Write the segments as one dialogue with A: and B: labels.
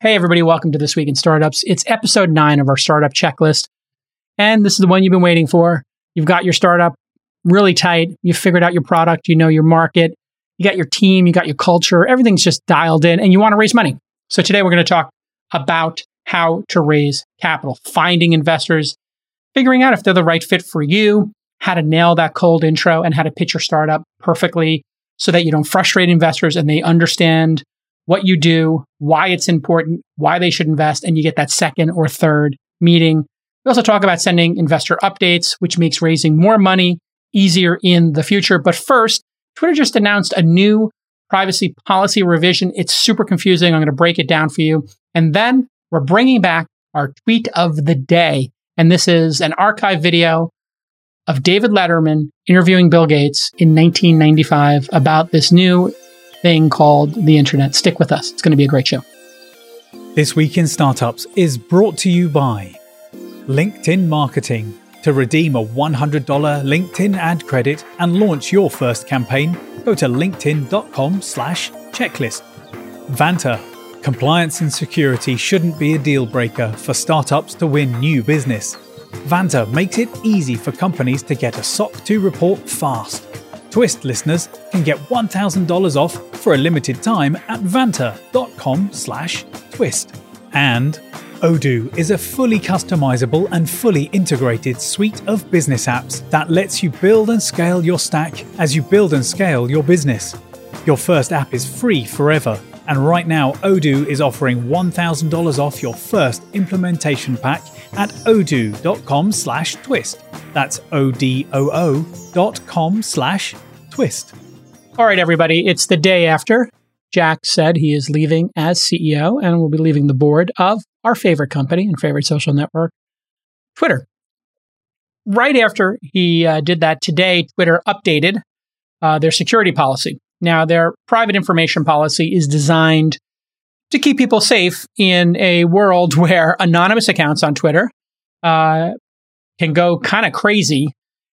A: Hey, everybody, welcome to This Week in Startups. It's episode nine of our startup checklist. And this is the one you've been waiting for. You've got your startup really tight. You've figured out your product. You know your market. You got your team. You got your culture. Everything's just dialed in and you want to raise money. So today we're going to talk about how to raise capital, finding investors, figuring out if they're the right fit for you, how to nail that cold intro, and how to pitch your startup perfectly so that you don't frustrate investors and they understand what you do, why it's important, why they should invest, and you get that second or third meeting. We also talk about sending investor updates, which makes raising more money easier in the future. But first, Twitter just announced a new privacy policy revision. It's super confusing. I'm going to break it down for you. And then we're bringing back our tweet of the day. And this is an archive video of David Letterman interviewing Bill Gates in 1995 about this new thing called the internet. Stick with us. It's going to be a great show.
B: This Week in Startups is brought to you by LinkedIn Marketing. To redeem a $100 LinkedIn ad credit and launch your first campaign, go to linkedin.com slash checklist. Vanta. Compliance and security shouldn't be a deal breaker for startups to win new business. Vanta makes it easy for companies to get a SOC 2 report fast. Twist listeners can get $1,000 off for a limited time at vanta.com slash twist. And Odoo is a fully customizable and fully integrated suite of business apps that lets you build and scale your stack as you build and scale your business. Your first app is free forever, and right now Odoo is offering $1,000 off your first implementation pack at odoo.com slash twist. That's O-D-O-O dot com slash twist.
A: All right, everybody, it's the day after. Jack said he is leaving as CEO and will be leaving the board of our favorite company and favorite social network, Twitter. Right after he uh, did that today, Twitter updated uh, their security policy. Now, their private information policy is designed to keep people safe in a world where anonymous accounts on Twitter uh, can go kind of crazy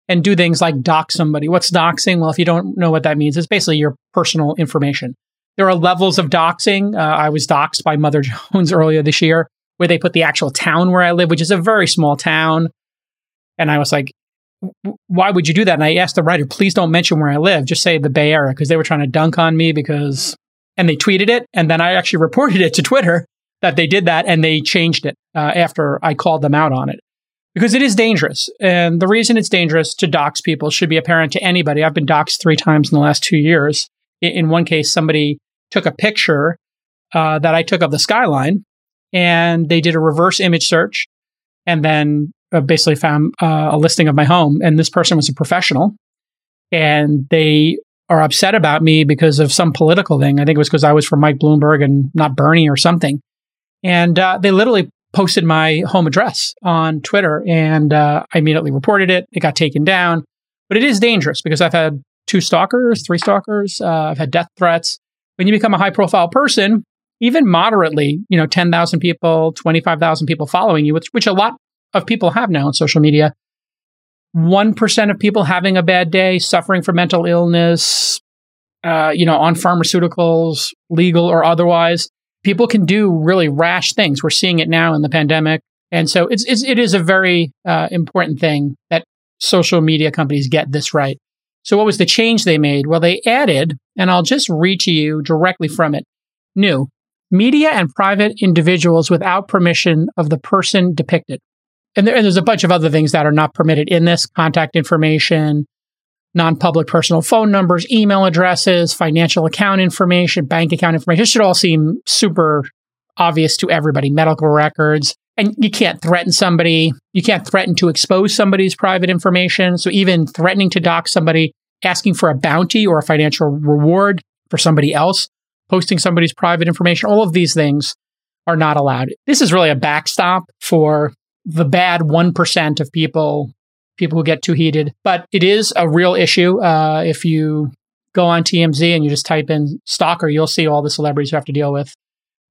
A: and do things like dox somebody. What's doxing? Well, if you don't know what that means, it's basically your personal information. There are levels of doxing. Uh, I was doxed by Mother Jones earlier this year, where they put the actual town where I live, which is a very small town. And I was like, why would you do that? And I asked the writer, please don't mention where I live. Just say the Bay Area because they were trying to dunk on me because, and they tweeted it. And then I actually reported it to Twitter that they did that and they changed it uh, after I called them out on it because it is dangerous. And the reason it's dangerous to dox people should be apparent to anybody. I've been doxed three times in the last two years. In one case, somebody took a picture uh, that I took of the skyline and they did a reverse image search and then uh, basically found uh, a listing of my home. And this person was a professional and they are upset about me because of some political thing. I think it was because I was for Mike Bloomberg and not Bernie or something. And uh, they literally posted my home address on Twitter and uh, I immediately reported it. It got taken down. But it is dangerous because I've had two stalkers, three stalkers, uh, I've had death threats. When you become a high profile person, even moderately, you know, 10,000 people, 25,000 people following you, which, which a lot of people have now on social media, 1% of people having a bad day, suffering from mental illness, uh, you know, on pharmaceuticals, legal or otherwise, people can do really rash things. We're seeing it now in the pandemic. And so it's, it's it is a very uh, important thing that social media companies get this right. So what was the change they made? Well, they added, and I'll just read to you directly from it. New media and private individuals without permission of the person depicted. And, there, and there's a bunch of other things that are not permitted in this contact information, non public personal phone numbers, email addresses, financial account information, bank account information. This should all seem super obvious to everybody, medical records. And you can't threaten somebody. You can't threaten to expose somebody's private information. So even threatening to dock somebody, asking for a bounty or a financial reward for somebody else, posting somebody's private information, all of these things are not allowed. This is really a backstop for the bad 1% of people people who get too heated. But it is a real issue. Uh, if you go on TMZ and you just type in stalker, you'll see all the celebrities who have to deal with,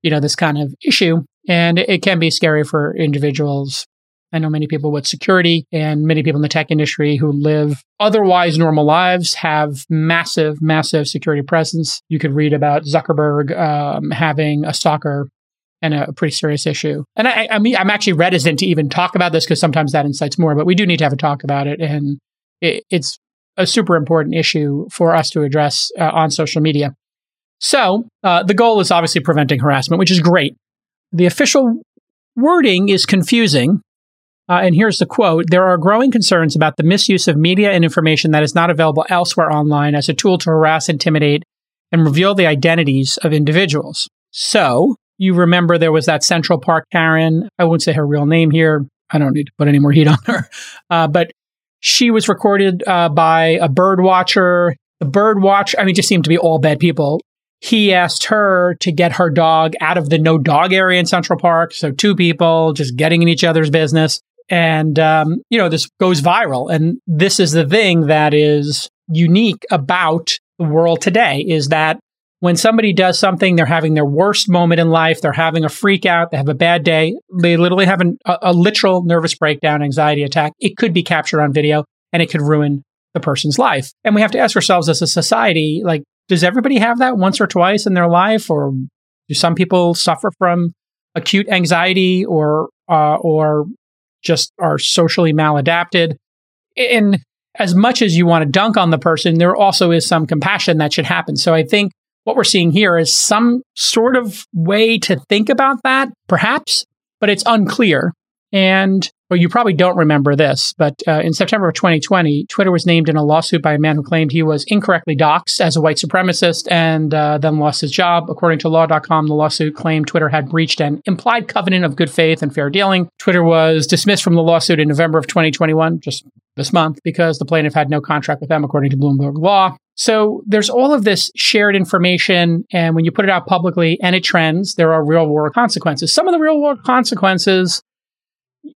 A: you know, this kind of issue. And it, can be scary for individuals. I know many people with security and many people in the tech industry who live otherwise normal lives have massive, massive security presence. You could read about Zuckerberg um, having a stalker and a pretty serious issue. And I, I mean, I'm actually reticent to even talk about this because sometimes that incites more, but we do need to have a talk about it. And it, it's a super important issue for us to address uh, on social media. So uh, the goal is obviously preventing harassment, which is great. The official wording is confusing. Uh, and here's the quote There are growing concerns about the misuse of media and information that is not available elsewhere online as a tool to harass, intimidate, and reveal the identities of individuals. So, you remember there was that Central Park Karen. I won't say her real name here. I don't need to put any more heat on her. Uh, but she was recorded uh, by a bird watcher. The bird watch, I mean, just seemed to be all bad people. He asked her to get her dog out of the no dog area in Central Park. So two people just getting in each other's business. And, um, you know, this goes viral. And this is the thing that is unique about the world today is that when somebody does something, they're having their worst moment in life, they're having a freak out, they have a bad day, they literally have an, a, a literal nervous breakdown, anxiety attack. It could be captured on video and it could ruin the person's life. And we have to ask ourselves as a society, like, does everybody have that once or twice in their life? Or do some people suffer from acute anxiety or, uh, or just are socially maladapted? And as much as you want to dunk on the person, there also is some compassion that should happen. So I think what we're seeing here is some sort of way to think about that, perhaps, but it's unclear. And well, you probably don't remember this, but uh, in September of 2020, Twitter was named in a lawsuit by a man who claimed he was incorrectly doxxed as a white supremacist and uh, then lost his job. According to law.com, the lawsuit claimed Twitter had breached an implied covenant of good faith and fair dealing. Twitter was dismissed from the lawsuit in November of 2021, just this month, because the plaintiff had no contract with them, according to Bloomberg Law. So there's all of this shared information. And when you put it out publicly and it trends, there are real world consequences. Some of the real world consequences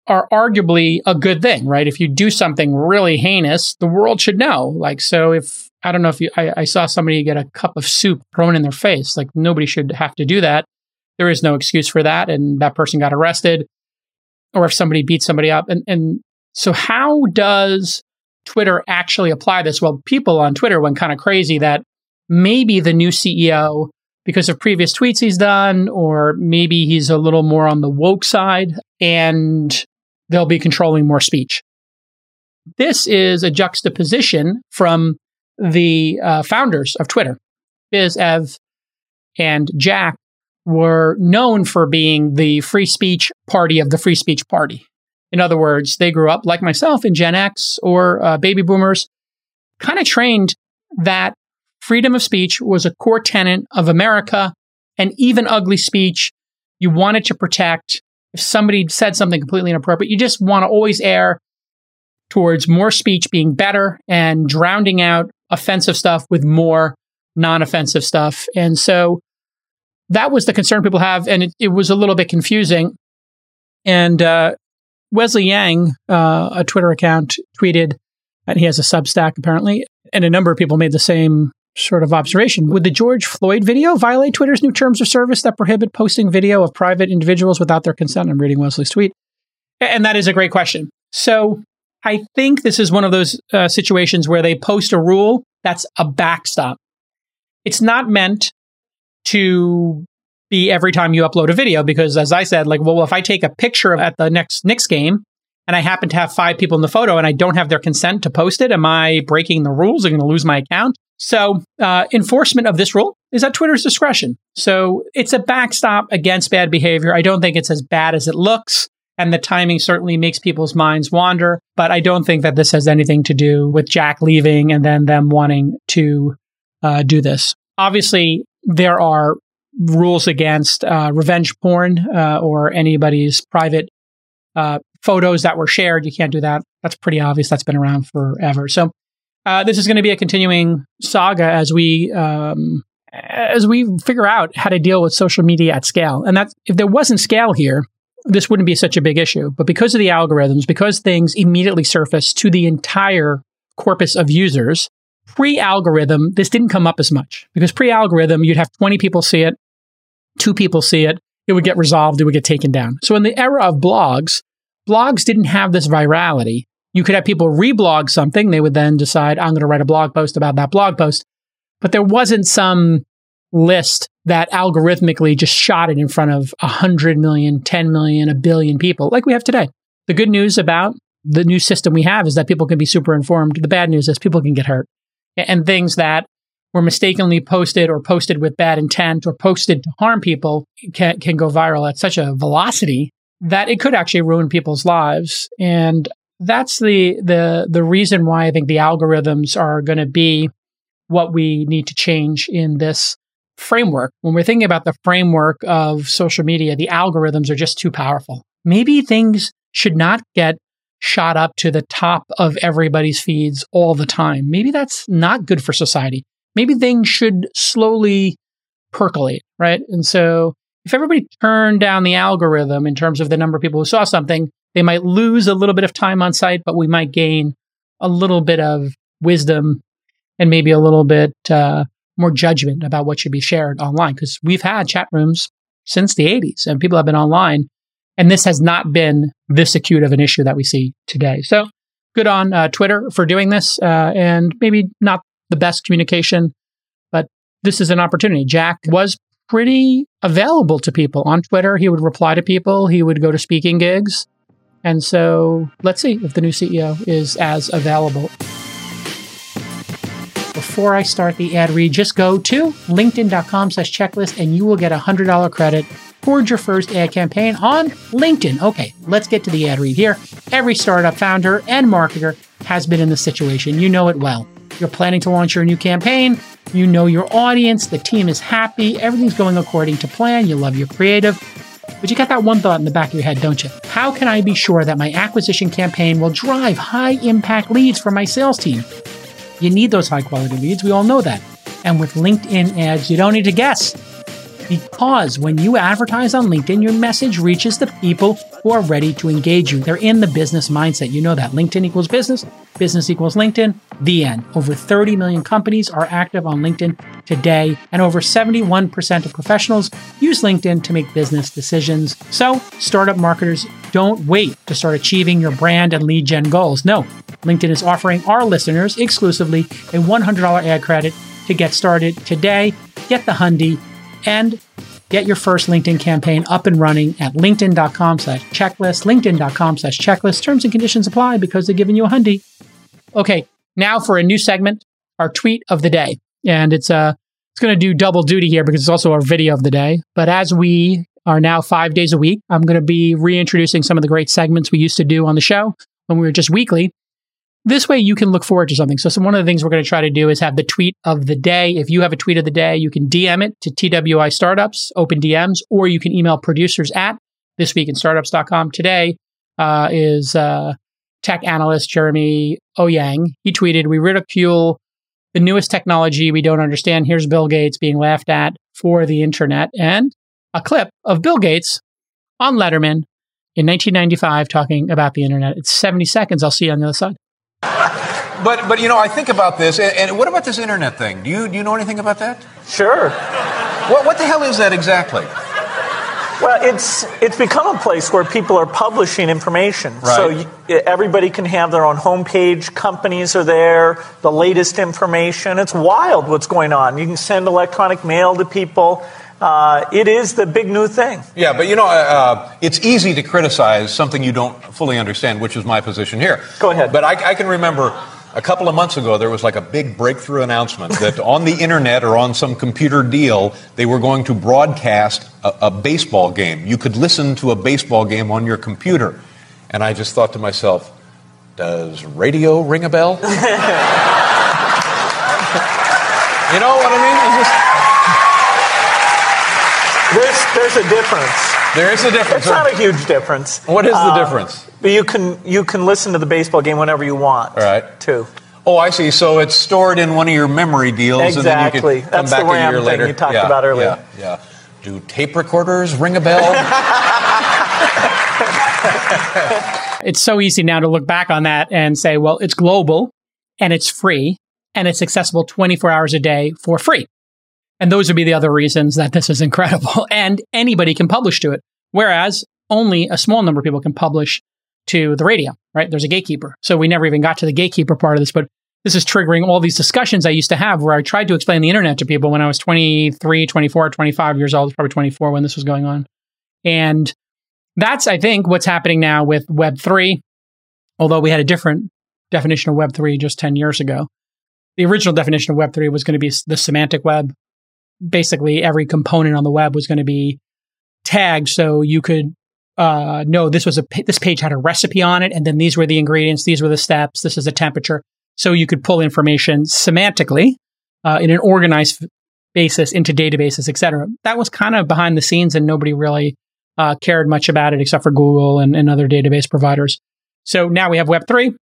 A: are arguably a good thing, right? If you do something really heinous, the world should know. Like, so if I don't know if you, I, I, saw somebody get a cup of soup thrown in their face, like nobody should have to do that. There is no excuse for that. And that person got arrested. Or if somebody beats somebody up. And, and so, how does Twitter actually apply this? Well, people on Twitter went kind of crazy that maybe the new CEO because of previous tweets he's done, or maybe he's a little more on the woke side and they'll be controlling more speech. This is a juxtaposition from the uh, founders of Twitter. Biz, Ev, and Jack were known for being the free speech party of the free speech party. In other words, they grew up like myself in Gen X or uh, baby boomers, kind of trained that freedom of speech was a core tenet of America, and even ugly speech you wanted to protect. If somebody said something completely inappropriate, you just want to always err towards more speech being better and drowning out offensive stuff with more non offensive stuff. And so that was the concern people have. And it, it was a little bit confusing. And uh, Wesley Yang, uh, a Twitter account, tweeted, and he has a Substack apparently, and a number of people made the same sort of observation. Would the George Floyd video violate Twitter's new terms of service that prohibit posting video of private individuals without their consent? I'm reading Wesley's tweet. And that is a great question. So I think this is one of those uh, situations where they post a rule that's a backstop. It's not meant to be every time you upload a video because as I said, like, well, if I take a picture of at the next Knicks game and I happen to have five people in the photo and I don't have their consent to post it, am I breaking the rules? Am I going to lose my account? So, uh, enforcement of this rule is at Twitter's discretion. So, it's a backstop against bad behavior. I don't think it's as bad as it looks. And the timing certainly makes people's minds wander. But I don't think that this has anything to do with Jack leaving and then them wanting to uh, do this. Obviously, there are rules against uh, revenge porn uh, or anybody's private uh, photos that were shared. You can't do that. That's pretty obvious. That's been around forever. So uh, this is going to be a continuing saga as we um, as we figure out how to deal with social media at scale. And that if there wasn't scale here, this wouldn't be such a big issue. But because of the algorithms, because things immediately surface to the entire corpus of users, pre-algorithm, this didn't come up as much because pre-algorithm, you'd have 20 people see it, two people see it, it would get resolved, it would get taken down. So in the era of blogs, blogs didn't have this virality you could have people reblog something. They would then decide, I'm going to write a blog post about that blog post. But there wasn't some list that algorithmically just shot it in front of 100 million, 10 million, a billion people like we have today. The good news about the new system we have is that people can be super informed. The bad news is people can get hurt. And things that were mistakenly posted or posted with bad intent or posted to harm people can, can go viral at such a velocity that it could actually ruin people's lives. And that's the the the reason why I think the algorithms are going to be what we need to change in this framework. When we're thinking about the framework of social media, the algorithms are just too powerful. Maybe things should not get shot up to the top of everybody's feeds all the time. Maybe that's not good for society. Maybe things should slowly percolate, right? And so if everybody turned down the algorithm in terms of the number of people who saw something, they might lose a little bit of time on site, but we might gain a little bit of wisdom and maybe a little bit uh, more judgment about what should be shared online. Because we've had chat rooms since the 80s and people have been online, and this has not been this acute of an issue that we see today. So good on uh, Twitter for doing this, uh, and maybe not the best communication, but this is an opportunity. Jack was pretty available to people on Twitter. He would reply to people, he would go to speaking gigs. And so let's see if the new CEO is as available. Before I start the ad read, just go to linkedin.com slash checklist and you will get a $100 credit towards your first ad campaign on LinkedIn. Okay, let's get to the ad read here. Every startup founder and marketer has been in this situation. You know it well. You're planning to launch your new campaign. You know your audience. The team is happy. Everything's going according to plan. You love your creative. But you got that one thought in the back of your head, don't you? How can I be sure that my acquisition campaign will drive high impact leads for my sales team? You need those high quality leads. We all know that. And with LinkedIn ads, you don't need to guess. Because when you advertise on LinkedIn, your message reaches the people who are ready to engage you. They're in the business mindset. You know that. LinkedIn equals business, business equals LinkedIn, the end. Over 30 million companies are active on LinkedIn today, and over 71% of professionals use LinkedIn to make business decisions. So, startup marketers, don't wait to start achieving your brand and lead gen goals. No, LinkedIn is offering our listeners exclusively a $100 ad credit to get started today. Get the Hundy and get your first LinkedIn campaign up and running at linkedin.com slash checklist, linkedin.com slash checklist. Terms and conditions apply because they're giving you a hundy. Okay, now for a new segment, our tweet of the day. And it's uh it's going to do double duty here because it's also our video of the day. But as we are now five days a week, I'm going to be reintroducing some of the great segments we used to do on the show when we were just weekly. This way you can look forward to something. So, some, one of the things we're going to try to do is have the tweet of the day. If you have a tweet of the day, you can DM it to TWI Startups, open DMs, or you can email producers at thisweekinstartups.com. Today uh, is uh, tech analyst Jeremy Ouyang. He tweeted, We ridicule the newest technology we don't understand. Here's Bill Gates being laughed at for the internet. And a clip of Bill Gates on Letterman in 1995 talking about the internet. It's 70 seconds. I'll see you on the other side.
C: But, but you know, I think about this, and, and, what about this internet thing? Do you, do you know anything about that?
D: Sure.
C: What, what the hell is that exactly?
D: Well, it's it's become a place where people are publishing information.
C: Right.
D: So you, everybody can have their own homepage. Companies are there. The latest information. It's wild what's going on. You can send electronic mail to people. Uh, it is the big new thing.
C: Yeah, but you know, uh, uh, it's easy to criticize something you don't fully understand, which is my position here.
D: Go ahead.
C: But I, I can remember a couple of months ago, there was like a big breakthrough announcement that on the internet or on some computer deal, they were going to broadcast a, a, baseball game. You could listen to a baseball game on your computer. And I just thought to myself, does radio ring a bell? you know what I
D: mean? There's, there's a difference.
C: There is a difference.
D: It's not a huge difference.
C: What is the uh, difference?
D: But you can you can listen to the baseball game whenever you want.
C: All right.
D: Too.
C: Oh, I see. So it's stored in one of your memory deals,
D: exactly.
C: and then you can come
D: That's
C: back
D: the RAM
C: a year
D: thing
C: later.
D: you talked
C: yeah,
D: about earlier.
C: Yeah, yeah. Do tape recorders ring a bell?
A: it's so easy now to look back on that and say, well, it's global and it's free and it's accessible 24 hours a day for free. And those would be the other reasons that this is incredible. And anybody can publish to it. Whereas only a small number of people can publish to the radio, right? There's a gatekeeper. So we never even got to the gatekeeper part of this, but this is triggering all these discussions I used to have where I tried to explain the internet to people when I was 23, 24, 25 years old, probably 24 when this was going on. And that's, I think, what's happening now with Web3, although we had a different definition of Web3 just 10 years ago. The original definition of Web3 was going to be the semantic web. Basically, every component on the web was going to be tagged so you could uh, know this was a this page had a recipe on it, and then these were the ingredients, these were the steps, this is the temperature, so you could pull information semantically uh, in an organized basis into databases, etc. That was kind of behind the scenes, and nobody really uh, cared much about it except for Google and, and other database providers. So now we have Web three.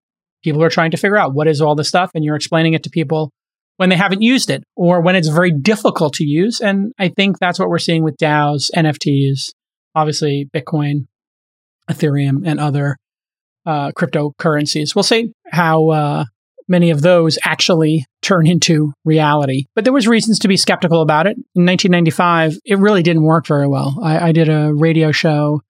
A: People are trying to figure out what is all this stuff, and you're explaining it to people when they haven't used it or when it's very difficult to use. And I think that's what we're seeing with DAOs, NFTs, obviously Bitcoin, Ethereum, and other uh, cryptocurrencies. We'll see how uh, many of those actually turn into reality. But there was reasons to be skeptical about it. In 1995, it really didn't work very well. I, I did a radio show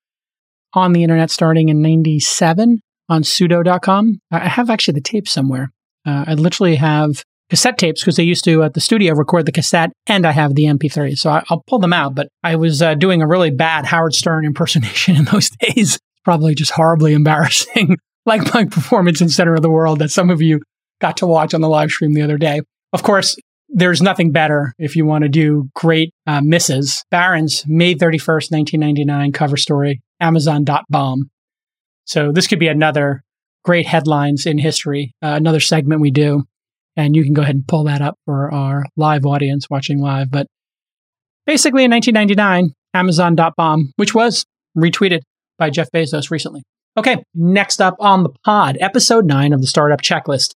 A: on the internet starting in 97 on pseudo.com. I have actually the tape somewhere. Uh, I literally have cassette tapes because they used to at the studio record the cassette and I have the MP3. So I, will pull them out. But I was uh, doing a really bad Howard Stern impersonation in those days. Probably just horribly embarrassing, like my performance in Center of the World that some of you got to watch on the live stream the other day. Of course, there's nothing better if you want to do great uh, misses. Barron's May 31st, 1999 cover story, Amazon.bomb. So this could be another great headlines in history, uh, another segment we do. And you can go ahead and pull that up for our live audience watching live. But basically in 1999, Amazon.bomb, which was retweeted by Jeff Bezos recently. Okay, next up on the pod, episode nine of the Startup Checklist.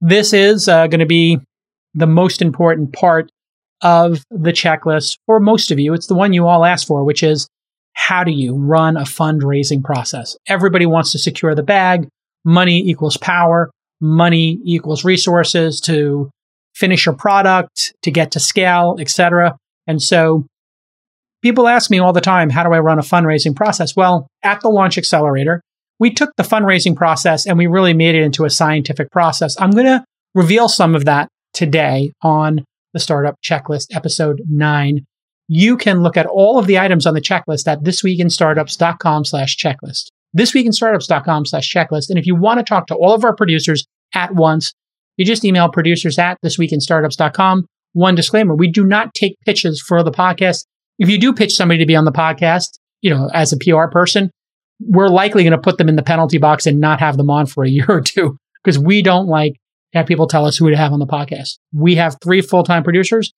A: This is uh, going to be the most important part of the checklist for most of you. It's the one you all asked for, which is how do you run a fundraising process? Everybody wants to secure the bag. Money equals power. Money equals resources to finish your product, to get to scale, etc. And so people ask me all the time, how do I run a fundraising process? Well, at the Launch Accelerator, we took the fundraising process and we really made it into a scientific process. I'm going to reveal some of that today on the Startup Checklist, episode nine you can look at all of the items on the checklist at thisweekinstartups.com slash checklist. Thisweekinstartups.com slash checklist. And if you want to talk to all of our producers at once, you just email producers at thisweekinstartups.com. One disclaimer, we do not take pitches for the podcast. If you do pitch somebody to be on the podcast, you know, as a PR person, we're likely going to put them in the penalty box and not have them on for a year or two because we don't like have people tell us who to have on the podcast. We have three full-time producers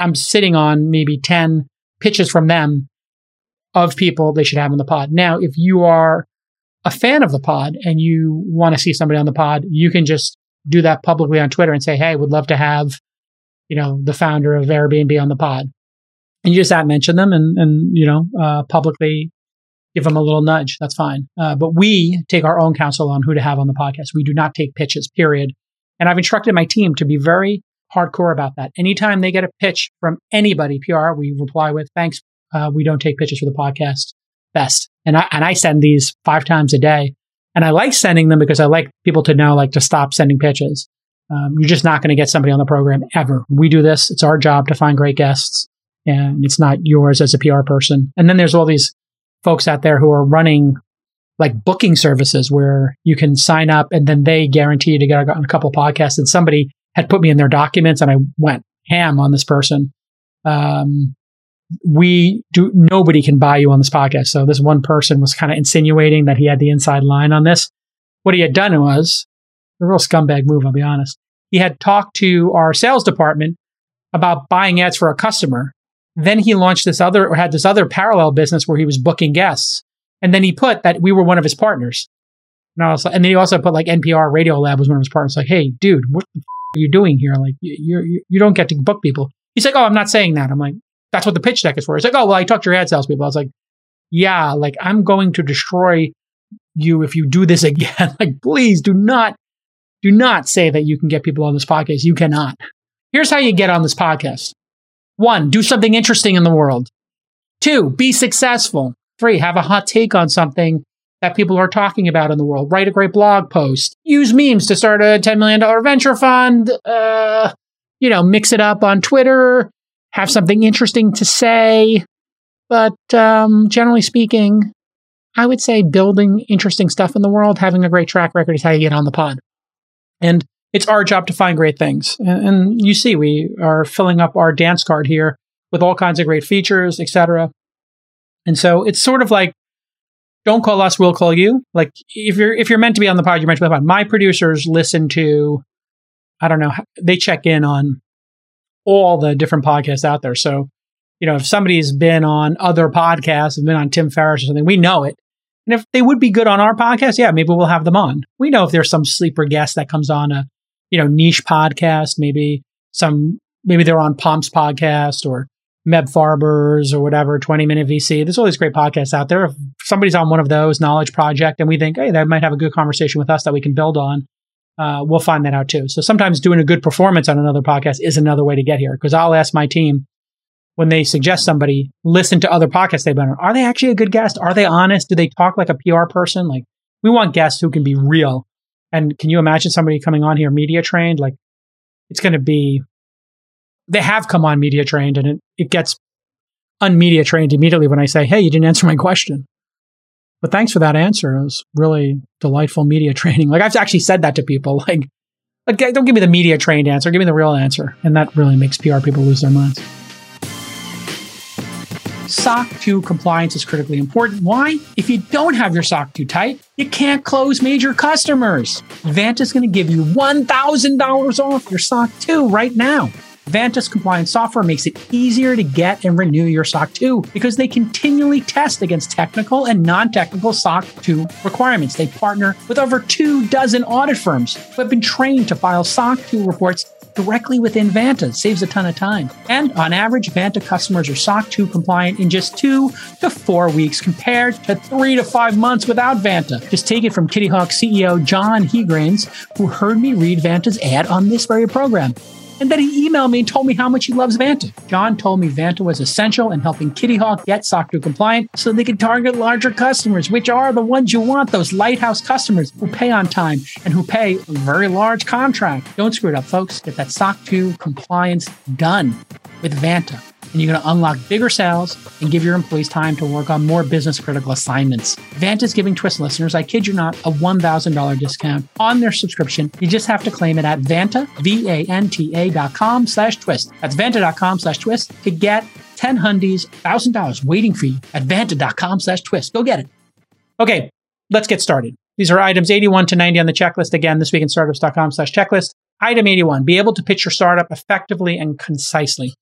A: I'm sitting on maybe 10 pitches from them of people they should have in the pod. Now, if you are a fan of the pod and you want to see somebody on the pod, you can just do that publicly on Twitter and say, Hey, would love to have, you know, the founder of Airbnb on the pod. And you just at mention them and, and, you know, uh, publicly give them a little nudge. That's fine. Uh, but we take our own counsel on who to have on the podcast. We do not take pitches, period. And I've instructed my team to be very hardcore about that. Anytime they get a pitch from anybody, PR, we reply with, thanks. Uh, we don't take pitches for the podcast. Best. And I, and I send these five times a day. And I like sending them because I like people to know, like, to stop sending pitches. Um, you're just not going to get somebody on the program ever. We do this. It's our job to find great guests and it's not yours as a PR person. And then there's all these folks out there who are running like booking services where you can sign up and then they guarantee you to get on a couple podcasts and somebody had put me in their documents and I went ham on this person. Um, we do, nobody can buy you on this podcast. So this one person was kind of insinuating that he had the inside line on this. What he had done was a real scumbag move, I'll be honest. He had talked to our sales department about buying ads for a customer. Then he launched this other, or had this other parallel business where he was booking guests. And then he put that we were one of his partners. And I was like, and then he also put like NPR Radio Lab was one of his partners. Like, hey, dude, what the are you doing here? Like, you you you don't get to book people. He's like, oh, I'm not saying that. I'm like, that's what the pitch deck is for. It's like, oh, well, I talked to your ad salespeople. I was like, yeah, like I'm going to destroy you if you do this again. like, please do not, do not say that you can get people on this podcast. You cannot. Here's how you get on this podcast. One, do something interesting in the world. Two, be successful. Three, have a hot take on something that people are talking about in the world. Write a great blog post. Use memes to start a $10 million venture fund. Uh, you know, mix it up on Twitter. Have something interesting to say. But um, generally speaking, I would say building interesting stuff in the world, having a great track record is how you get on the pod. And it's our job to find great things. And, and you see, we are filling up our dance card here with all kinds of great features, etc. And so it's sort of like, don't call us, we'll call you. Like if you're if you're meant to be on the pod, you're meant to be on the pod. My producers listen to, I don't know, they check in on all the different podcasts out there. So, you know, if somebody's been on other podcasts, have been on Tim Ferriss or something, we know it. And if they would be good on our podcast, yeah, maybe we'll have them on. We know if there's some sleeper guest that comes on a, you know, niche podcast, maybe some, maybe they're on Pomp's podcast or Meb Faber's or whatever, 20 Minute VC. There's all these great podcasts out there. If somebody's on one of those, Knowledge Project, and we think, hey, they might have a good conversation with us that we can build on, uh, we'll find that out too. So sometimes doing a good performance on another podcast is another way to get here because I'll ask my team when they suggest somebody, listen to other podcasts they've been on. Are they actually a good guest? Are they honest? Do they talk like a PR person? Like we want guests who can be real. And can you imagine somebody coming on here media trained? Like it's going to be they have come on media trained and it, it gets unmedia trained immediately when I say, Hey, you didn't answer my question. But thanks for that answer. It was really delightful media training. Like I've actually said that to people. Like, like don't give me the media trained answer. Give me the real answer. And that really makes PR people lose their minds. SOC 2 compliance is critically important. Why? If you don't have your SOC 2 tight, you can't close major customers. Vanta is going to give you $1,000 off your SOC 2 right now. Vanta's compliance software makes it easier to get and renew your SOC 2 because they continually test against technical and non technical SOC 2 requirements. They partner with over two dozen audit firms who have been trained to file SOC 2 reports directly within Vanta. saves a ton of time. And on average, Vanta customers are SOC 2 compliant in just two to four weeks compared to three to five months without Vanta. Just take it from Kitty Hawk CEO John Hegranes, who heard me read Vanta's ad on this very program. And then he emailed me and told me how much he loves Vanta. John told me Vanta was essential in helping Kitty Hawk get SOC 2 compliant so they could target larger customers, which are the ones you want, those lighthouse customers who pay on time and who pay a very large contract. Don't screw it up, folks. Get that SOC 2 compliance done with Vanta and you're going to unlock bigger sales and give your employees time to work on more business critical assignments. Vanta is giving Twist listeners, I kid you not, a $1,000 discount on their subscription. You just have to claim it at Vanta, V-A-N-T-A dot com slash twist. That's Vanta.com slash twist to get 10 hundies, $1,000 waiting for you at Vanta.com slash twist. Go get it. Okay, let's get started. These are items 81 to 90 on the checklist. Again, this week in startups.com slash checklist. Item 81, be able to pitch your startup effectively and concisely.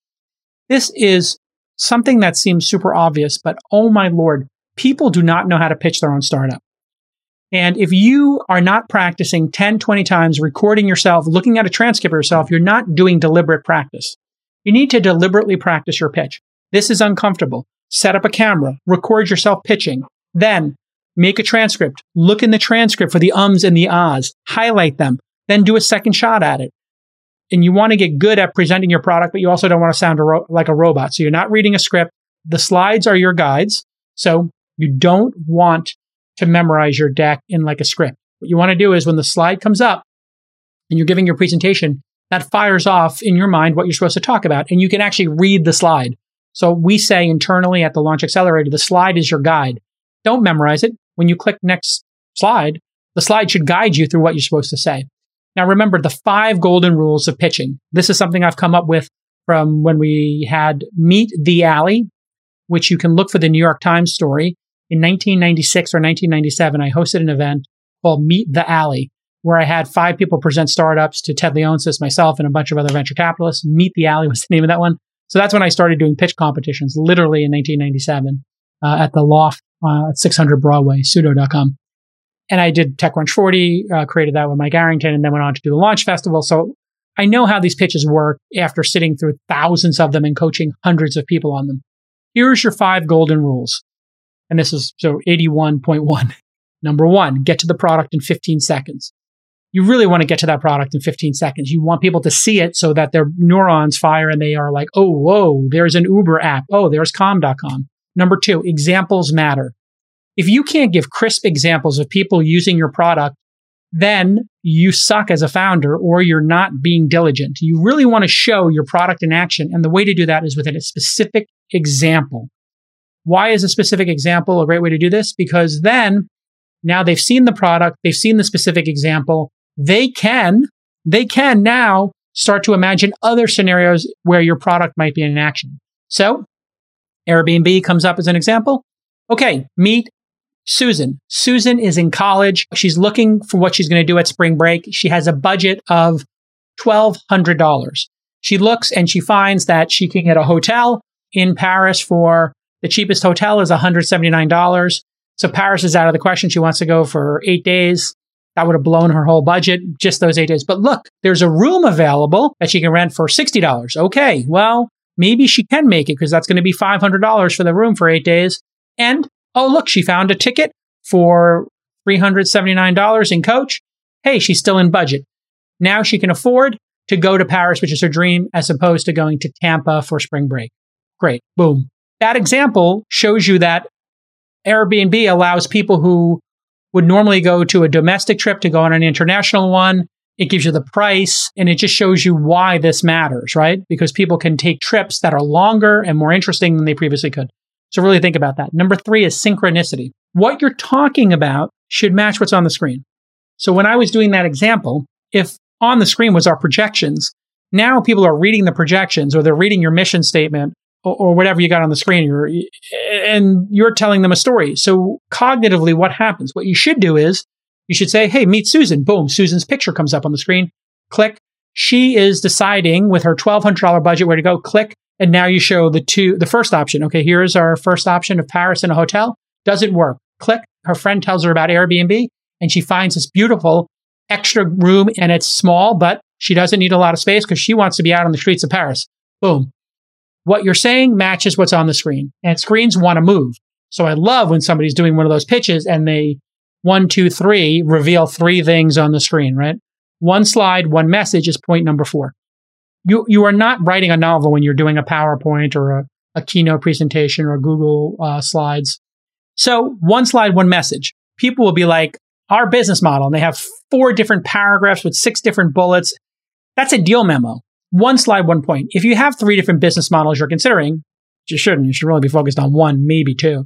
A: This is something that seems super obvious, but oh my lord, people do not know how to pitch their own startup. And if you are not practicing 10, 20 times, recording yourself, looking at a transcript of yourself, you're not doing deliberate practice. You need to deliberately practice your pitch. This is uncomfortable. Set up a camera, record yourself pitching, then make a transcript, look in the transcript for the ums and the ahs, highlight them, then do a second shot at it and you want to get good at presenting your product, but you also don't want to sound a ro- like a robot. So you're not reading a script. The slides are your guides. So you don't want to memorize your deck in like a script. What you want to do is when the slide comes up and you're giving your presentation, that fires off in your mind what you're supposed to talk about. And you can actually read the slide. So we say internally at the Launch Accelerator, the slide is your guide. Don't memorize it. When you click next slide, the slide should guide you through what you're supposed to say. Now, remember the five golden rules of pitching. This is something I've come up with from when we had Meet the Alley, which you can look for the New York Times story. In 1996 or 1997, I hosted an event called Meet the Alley, where I had five people present startups to Ted Leonsis, myself, and a bunch of other venture capitalists. Meet the Alley was the name of that one. So that's when I started doing pitch competitions, literally in 1997 uh, at the Loft uh, at 600 Broadway, pseudo.com and I did TechCrunch 40, uh, created that with Mike Arrington, and then went on to do the Launch Festival. So I know how these pitches work after sitting through thousands of them and coaching hundreds of people on them. Here's your five golden rules. And this is so 81.1. Number one, get to the product in 15 seconds. You really want to get to that product in 15 seconds. You want people to see it so that their neurons fire and they are like, oh, whoa, there's an Uber app. Oh, there's calm.com. Number two, examples matter If you can't give crisp examples of people using your product, then you suck as a founder or you're not being diligent. You really want to show your product in action. And the way to do that is with a specific example. Why is a specific example a great way to do this? Because then now they've seen the product, they've seen the specific example. They can, they can now start to imagine other scenarios where your product might be in action. So Airbnb comes up as an example. Okay, meet Susan. Susan is in college. She's looking for what she's going to do at spring break. She has a budget of $1,200. She looks and she finds that she can get a hotel in Paris for the cheapest hotel is $179. So Paris is out of the question. She wants to go for eight days. That would have blown her whole budget, just those eight days. But look, there's a room available that she can rent for $60. Okay, well, maybe she can make it because that's going to be $500 for the room for eight days. And oh, look, she found a ticket for $379 in coach. Hey, she's still in budget. Now she can afford to go to Paris, which is her dream, as opposed to going to Tampa for spring break. Great. Boom. That example shows you that Airbnb allows people who would normally go to a domestic trip to go on an international one. It gives you the price and it just shows you why this matters, right? Because people can take trips that are longer and more interesting than they previously could. So really think about that. Number three is synchronicity. What you're talking about should match what's on the screen. So when I was doing that example, if on the screen was our projections, now people are reading the projections or they're reading your mission statement or, or whatever you got on the screen, and you're telling them a story. So cognitively, what happens? What you should do is you should say, Hey, meet Susan. Boom. Susan's picture comes up on the screen. Click. She is deciding with her $1,200 budget where to go. Click. And now you show the two, the first option. Okay. Here's our first option of Paris in a hotel. Does it work? Click. Her friend tells her about Airbnb and she finds this beautiful extra room and it's small, but she doesn't need a lot of space because she wants to be out on the streets of Paris. Boom what you're saying matches what's on the screen and screens want to move. So I love when somebody's doing one of those pitches and they one, two, three reveal three things on the screen, right? One slide, one message is point number four. You, you are not writing a novel when you're doing a PowerPoint or a, a keynote presentation or Google uh, slides. So one slide, one message. People will be like, our business model, and they have four different paragraphs with six different bullets. That's a deal memo one slide, one point. If you have three different business models you're considering, you shouldn't. You should really be focused on one, maybe two.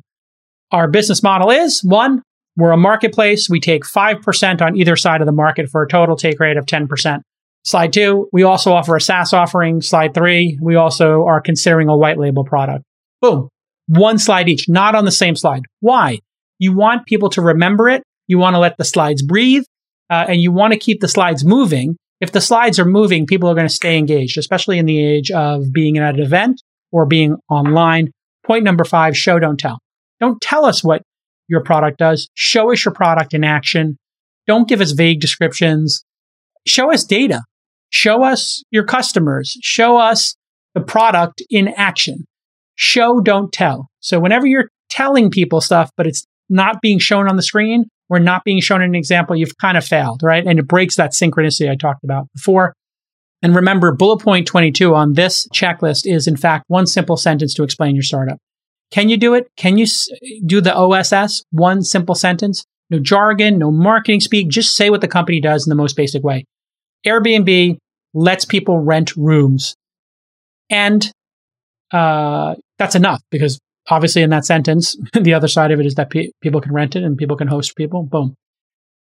A: Our business model is one, we're a marketplace. We take 5% on either side of the market for a total take rate of 10%. Slide two, we also offer a SaaS offering. Slide three, we also are considering a white label product. Boom. One slide each, not on the same slide. Why? You want people to remember it. You want to let the slides breathe uh, and you want to keep the slides moving if the slides are moving, people are going to stay engaged, especially in the age of being at an event or being online. Point number five, show, don't tell. Don't tell us what your product does. Show us your product in action. Don't give us vague descriptions. Show us data. Show us your customers. Show us the product in action. Show, don't tell. So whenever you're telling people stuff, but it's not being shown on the screen, we're not being shown in an example, you've kind of failed, right? And it breaks that synchronicity I talked about before. And remember, bullet point 22 on this checklist is, in fact, one simple sentence to explain your startup. Can you do it? Can you do the OSS? One simple sentence? No jargon, no marketing speak. Just say what the company does in the most basic way. Airbnb lets people rent rooms. And uh, that's enough because obviously in that sentence, the other side of it is that pe- people can rent it and people can host people. Boom.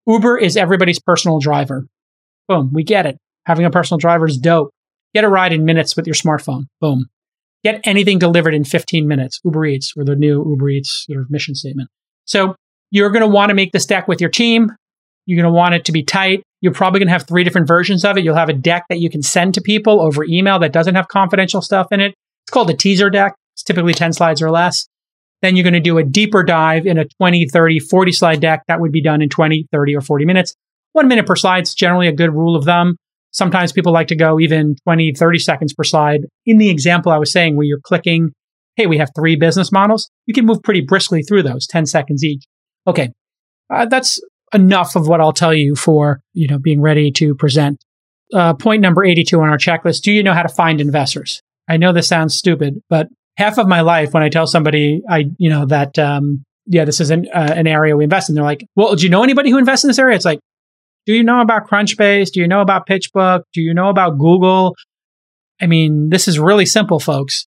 A: Uber is everybody's personal driver. Boom. We get it. Having a personal driver is dope. Get a ride in minutes with your smartphone. Boom. Get anything delivered in 15 minutes. Uber Eats or the new Uber Eats sort of mission statement. So you're going to want to make this deck with your team. You're going to want it to be tight. You're probably going to have three different versions of it. You'll have a deck that you can send to people over email that doesn't have confidential stuff in it. It's called a teaser deck. It's typically 10 slides or less. Then you're going to do a deeper dive in a 20, 30, 40 slide deck. That would be done in 20, 30, or 40 minutes. One minute per slide is generally a good rule of thumb. Sometimes people like to go even 20, 30 seconds per slide. In the example I was saying, where you're clicking, hey, we have three business models, you can move pretty briskly through those, 10 seconds each. Okay. Uh, that's enough of what I'll tell you for, you know, being ready to present. Uh, point number 82 on our checklist. Do you know how to find investors? I know this sounds stupid, but half of my life when I tell somebody I, you know, that um, yeah, this is an, uh, an area we invest in. They're like, well, do you know anybody who invests in this area? It's like, do you know about Crunchbase? Do you know about PitchBook? Do you know about Google? I mean, this is really simple, folks.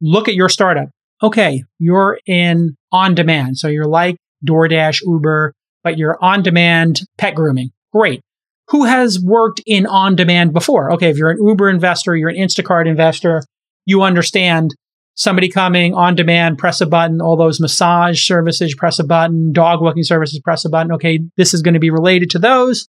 A: Look at your startup. Okay, you're in on demand. So you're like DoorDash, Uber, but you're on demand pet grooming. Great. Who has worked in on demand before? Okay, if you're an Uber investor, you're an Instacart investor, you understand somebody coming on demand, press a button, all those massage services, press a button, dog walking services, press a button. Okay, this is going to be related to those.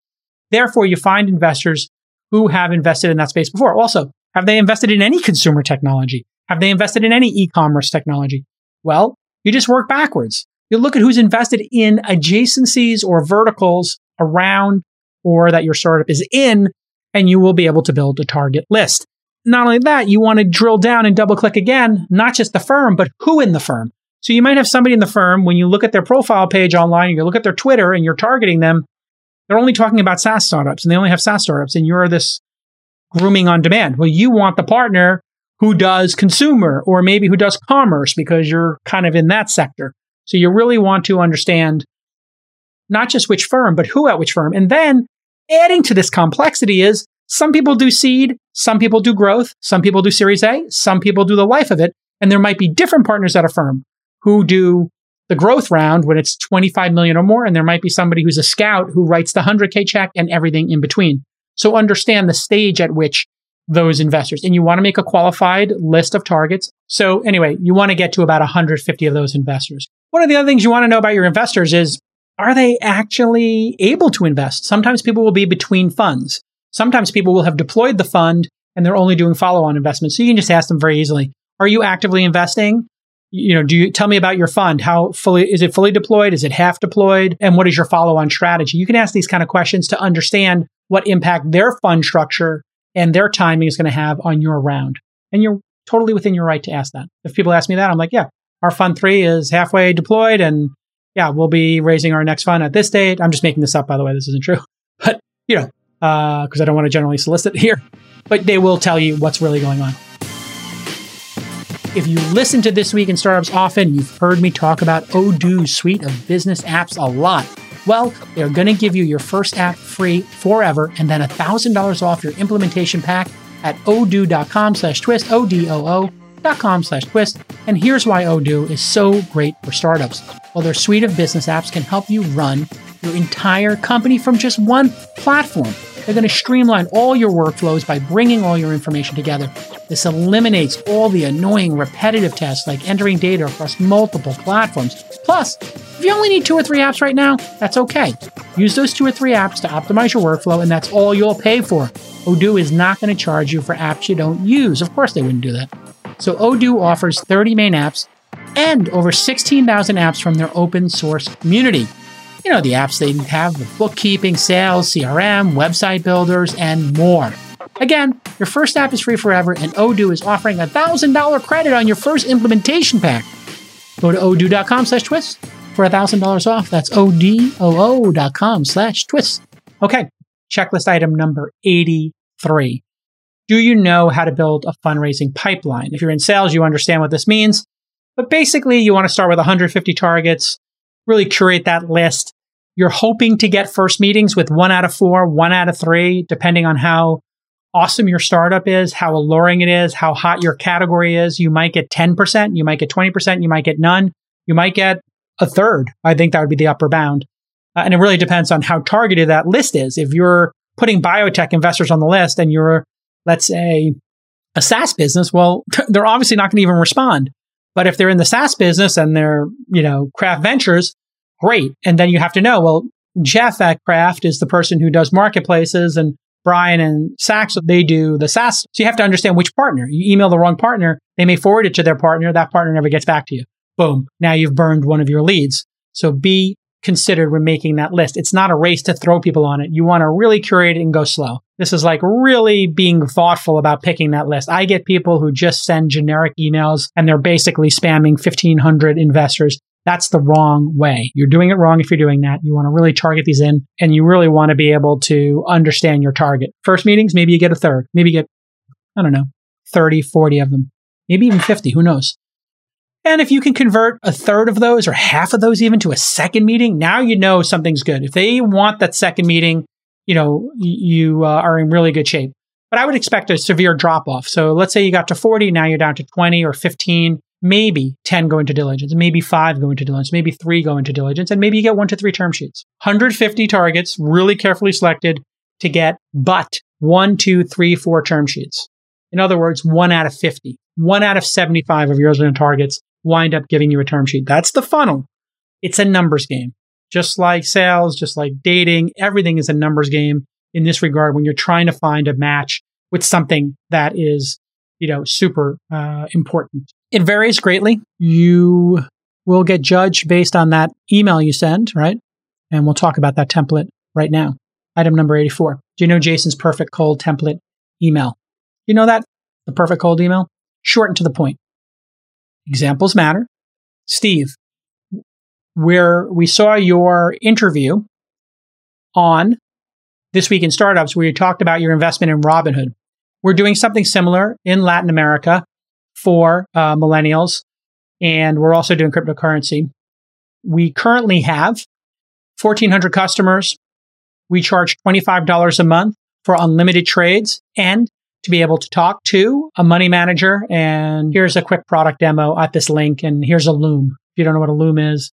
A: Therefore, you find investors who have invested in that space before. Also, have they invested in any consumer technology? Have they invested in any e-commerce technology? Well, you just work backwards. You look at who's invested in adjacencies or verticals around or that your startup is in, and you will be able to build a target list not only that, you want to drill down and double click again, not just the firm, but who in the firm. So you might have somebody in the firm, when you look at their profile page online, you look at their Twitter and you're targeting them, they're only talking about SaaS startups and they only have SaaS startups and you're this grooming on demand. Well, you want the partner who does consumer or maybe who does commerce because you're kind of in that sector. So you really want to understand not just which firm, but who at which firm. And then adding to this complexity is some people do seed, some people do growth, some people do Series A, some people do the life of it. And there might be different partners at a firm who do the growth round when it's 25 million or more. And there might be somebody who's a scout who writes the 100K check and everything in between. So understand the stage at which those investors, and you want to make a qualified list of targets. So anyway, you want to get to about 150 of those investors. One of the other things you want to know about your investors is, are they actually able to invest? Sometimes people will be between funds. Sometimes people will have deployed the fund and they're only doing follow on investments. So you can just ask them very easily Are you actively investing? You know, do you tell me about your fund? How fully is it fully deployed? Is it half deployed? And what is your follow on strategy? You can ask these kind of questions to understand what impact their fund structure and their timing is going to have on your round. And you're totally within your right to ask that. If people ask me that, I'm like, yeah, our fund three is halfway deployed and yeah, we'll be raising our next fund at this date. I'm just making this up, by the way. This isn't true. But, you know, because uh, I don't want to generally solicit here, but they will tell you what's really going on. If you listen to This Week in Startups often, you've heard me talk about Odoo's suite of business apps a lot. Well, they're going to give you your first app free forever and then $1,000 off your implementation pack at odoo.com slash twist, O-D-O-O dot com slash twist. And here's why Odoo is so great for startups. Well, their suite of business apps can help you run your entire company from just one platform. They're going to streamline all your workflows by bringing all your information together. This eliminates all the annoying repetitive tasks like entering data across multiple platforms. Plus, if you only need two or three apps right now, that's okay. Use those two or three apps to optimize your workflow, and that's all you'll pay for. Odoo is not going to charge you for apps you don't use. Of course, they wouldn't do that. So, Odoo offers 30 main apps and over 16,000 apps from their open source community you know, the apps they have with bookkeeping, sales, CRM, website builders, and more. Again, your first app is free forever, and Odoo is offering a $1,000 credit on your first implementation pack. Go to odoo.com slash twist for $1,000 off. That's O-D-O-O.com slash twist. Okay, checklist item number 83. Do you know how to build a fundraising pipeline? If you're in sales, you understand what this means. But basically, you want to start with 150 targets, really curate that list. You're hoping to get first meetings with one out of four, one out of three, depending on how awesome your startup is, how alluring it is, how hot your category is. You might get 10%, you might get 20%, you might get none, you might get a third. I think that would be the upper bound. Uh, and it really depends on how targeted that list is. If you're putting biotech investors on the list and you're, let's say, a SaaS business, well, they're obviously not going to even respond. But if they're in the SaaS business and they're, you know, Craft Ventures, great. And then you have to know, well, Jeff at Craft is the person who does marketplaces and Brian and Sacks, they do the SaaS. So you have to understand which partner. You email the wrong partner, they may forward it to their partner. That partner never gets back to you. Boom. Now you've burned one of your leads. So be considered when making that list. It's not a race to throw people on it. You want to really curate it and go slow. This is like really being thoughtful about picking that list. I get people who just send generic emails and they're basically spamming 1500 investors. That's the wrong way. You're doing it wrong if you're doing that. You want to really target these in and you really want to be able to understand your target. First meetings, maybe you get a third, maybe you get, I don't know, 30, 40 of them, maybe even 50. Who knows? And if you can convert a third of those or half of those even to a second meeting, now you know something's good. If they want that second meeting, you know, you uh, are in really good shape. But I would expect a severe drop off. So let's say you got to 40, now you're down to 20 or 15, maybe 10 go into diligence, maybe five go into diligence, maybe three go into diligence, and maybe you get one to three term sheets. 150 targets, really carefully selected to get but one, two, three, four term sheets. In other words, one out of 50, one out of 75 of your resident targets wind up giving you a term sheet. That's the funnel. It's a numbers game. Just like sales, just like dating, everything is a numbers game in this regard when you're trying to find a match with something that is, you know, super uh, important. It varies greatly. You will get judged based on that email you send, right? And we'll talk about that template right now. Item number 84. Do you know Jason's perfect cold template email? You know that? The perfect cold email? Short and to the point. Examples matter. Steve, where we saw your interview on This Week in Startups, where you talked about your investment in Robinhood. We're doing something similar in Latin America for uh, millennials, and we're also doing cryptocurrency. We currently have 1,400 customers. We charge $25 a month for unlimited trades and to be able to talk to a money manager. And here's a quick product demo at this link. And here's a Loom. If you don't know what a Loom is,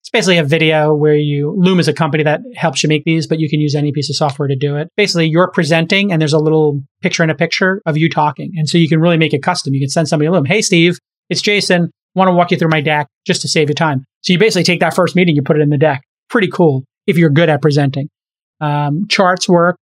A: it's basically a video where you, Loom is a company that helps you make these, but you can use any piece of software to do it. Basically, you're presenting and there's a little picture in a picture of you talking. And so you can really make it custom. You can send somebody a Loom. Hey, Steve, it's Jason. Want to walk you through my deck just to save you time. So you basically take that first meeting, you put it in the deck. Pretty cool if you're good at presenting. Um, charts work,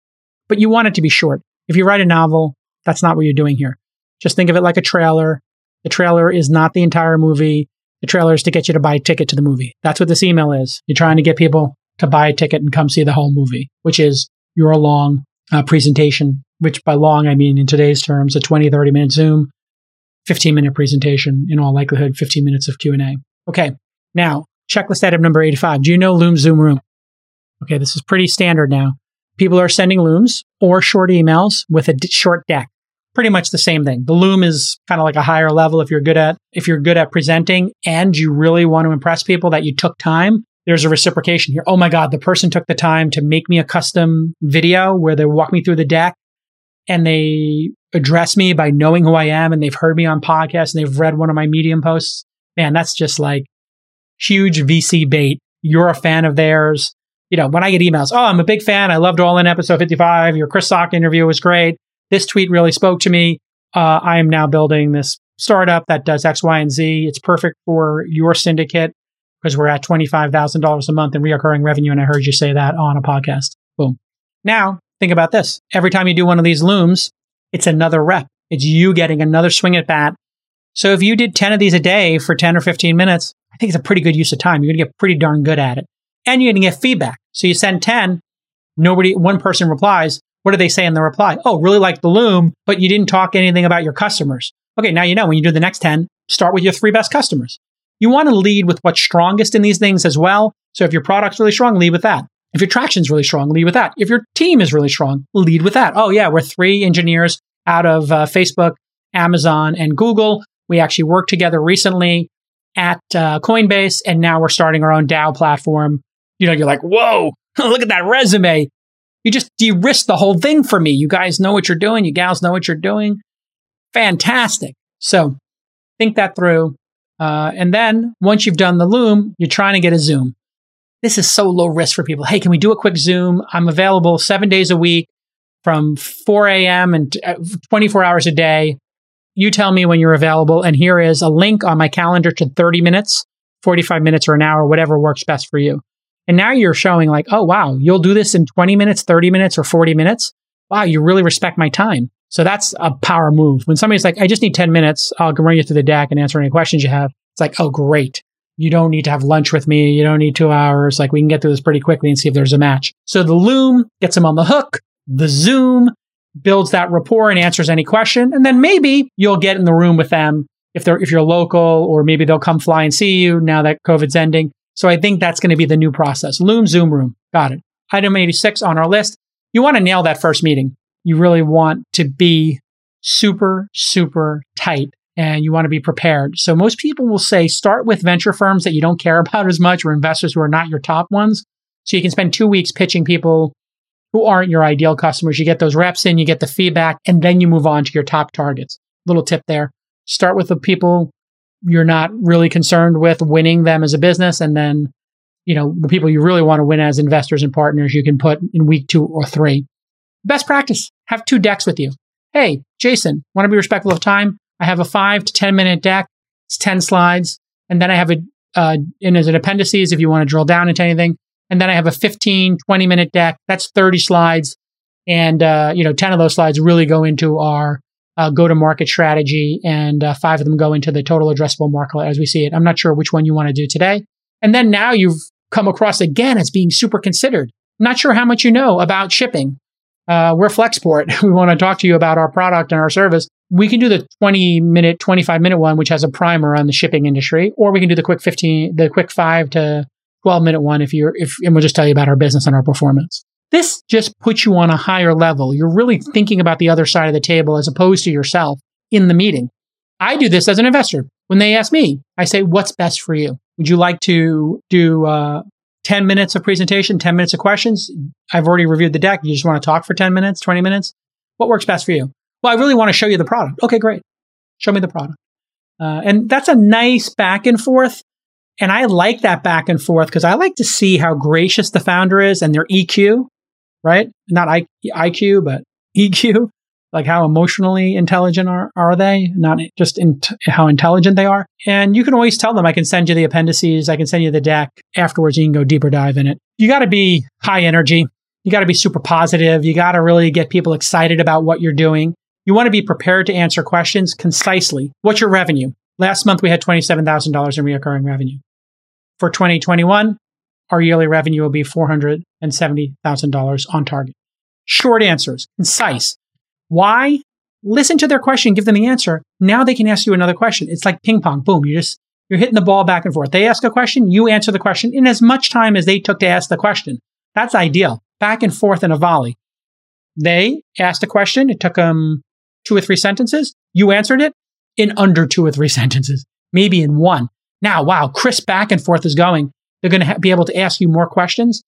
A: but you want it to be short. If you write a novel, that's not what you're doing here. Just think of it like a trailer. The trailer is not the entire movie. The trailer is to get you to buy a ticket to the movie. That's what this email is. You're trying to get people to buy a ticket and come see the whole movie, which is your long uh, presentation, which by long, I mean in today's terms, a 20, 30 minute Zoom, 15 minute presentation, in all likelihood, 15 minutes of Q&A. Okay. Now, checklist item number 85. Do you know Loom Zoom Room? Okay. This is pretty standard now. People are sending Looms or short emails with a d- short deck pretty much the same thing. The loom is kind of like a higher level if you're good at if you're good at presenting and you really want to impress people that you took time. There's a reciprocation here. Oh my God, the person took the time to make me a custom video where they walk me through the deck and they address me by knowing who I am and they've heard me on podcasts and they've read one of my Medium posts. Man, that's just like huge VC bait. You're a fan of theirs. You know, when I get emails, oh, I'm a big fan. I loved All In episode 55. Your Chris Sacca interview was great this tweet really spoke to me. Uh, I am now building this startup that does X, Y, and Z. It's perfect for your syndicate because we're at $25,000 a month in recurring revenue. And I heard you say that on a podcast. Boom. Now, think about this. Every time you do one of these looms, it's another rep. It's you getting another swing at bat. So if you did 10 of these a day for 10 or 15 minutes, I think it's a pretty good use of time. You're going to get pretty darn good at it. And you're going to get feedback. So you send 10, nobody, one person replies. What do they say in the reply? Oh, really like the Loom, but you didn't talk anything about your customers. Okay, now you know when you do the next 10, start with your three best customers. You want to lead with what's strongest in these things as well. So if your product's really strong, lead with that. If your traction's really strong, lead with that. If your team is really strong, lead with that. Oh, yeah, we're three engineers out of uh, Facebook, Amazon, and Google. We actually worked together recently at uh, Coinbase, and now we're starting our own DAO platform. You know, you're like, whoa, look at that resume you just de-risk the whole thing for me. You guys know what you're doing. You gals know what you're doing. Fantastic. So think that through. Uh, and then once you've done the loom, you're trying to get a Zoom. This is so low risk for people. Hey, can we do a quick Zoom? I'm available seven days a week from 4 a.m. and uh, 24 hours a day. You tell me when you're available. And here is a link on my calendar to 30 minutes, 45 minutes, or an hour, whatever works best for you. And now you're showing like, oh, wow, you'll do this in 20 minutes, 30 minutes, or 40 minutes. Wow, you really respect my time. So that's a power move. When somebody's like, I just need 10 minutes, I'll run you through the deck and answer any questions you have. It's like, oh, great. You don't need to have lunch with me. You don't need two hours. Like we can get through this pretty quickly and see if there's a match. So the Loom gets them on the hook. The Zoom builds that rapport and answers any question. And then maybe you'll get in the room with them if they're, if you're local or maybe they'll come fly and see you now that COVID's ending. So I think that's going to be the new process. Loom, Zoom Room. Got it. Item 86 on our list. You want to nail that first meeting. You really want to be super, super tight and you want to be prepared. So most people will say start with venture firms that you don't care about as much or investors who are not your top ones. So you can spend two weeks pitching people who aren't your ideal customers. You get those reps in, you get the feedback, and then you move on to your top targets. Little tip there. Start with the people you're not really concerned with winning them as a business. And then, you know, the people you really want to win as investors and partners, you can put in week two or three. Best practice have two decks with you. Hey, Jason, want to be respectful of time? I have a five to 10 minute deck. It's 10 slides. And then I have a, uh, and as an appendices, if you want to drill down into anything. And then I have a 15, 20 minute deck. That's 30 slides. And, uh, you know, 10 of those slides really go into our uh, go to market strategy, and uh, five of them go into the total addressable market as we see it. I'm not sure which one you want to do today. And then now you've come across again as being super considered. Not sure how much you know about shipping. Uh, we're Flexport. We want to talk to you about our product and our service. We can do the 20 minute, 25 minute one, which has a primer on the shipping industry, or we can do the quick 15, the quick five to 12 minute one if you're, if, and we'll just tell you about our business and our performance. This just puts you on a higher level. You're really thinking about the other side of the table as opposed to yourself in the meeting. I do this as an investor. When they ask me, I say, what's best for you? Would you like to do uh, 10 minutes of presentation, 10 minutes of questions? I've already reviewed the deck. You just want to talk for 10 minutes, 20 minutes? What works best for you? Well, I really want to show you the product. Okay, great. Show me the product. Uh, and that's a nice back and forth. And I like that back and forth because I like to see how gracious the founder is and their EQ right? Not I, IQ, but EQ. Like how emotionally intelligent are, are they? Not just in t- how intelligent they are. And you can always tell them, I can send you the appendices, I can send you the deck. Afterwards, you can go deeper dive in it. You got to be high energy. You got to be super positive. You got to really get people excited about what you're doing. You want to be prepared to answer questions concisely. What's your revenue? Last month, we had $27,000 in recurring revenue. For 2021, our yearly revenue will be $470,000 on target. Short answers, concise. Why? Listen to their question, give them the answer. Now they can ask you another question. It's like ping pong. Boom. You just, you're hitting the ball back and forth. They ask a question, you answer the question in as much time as they took to ask the question. That's ideal. Back and forth in a volley. They asked a question. It took them two or three sentences. You answered it in under two or three sentences, maybe in one. Now, wow, crisp back and forth is going. They're going to ha- be able to ask you more questions.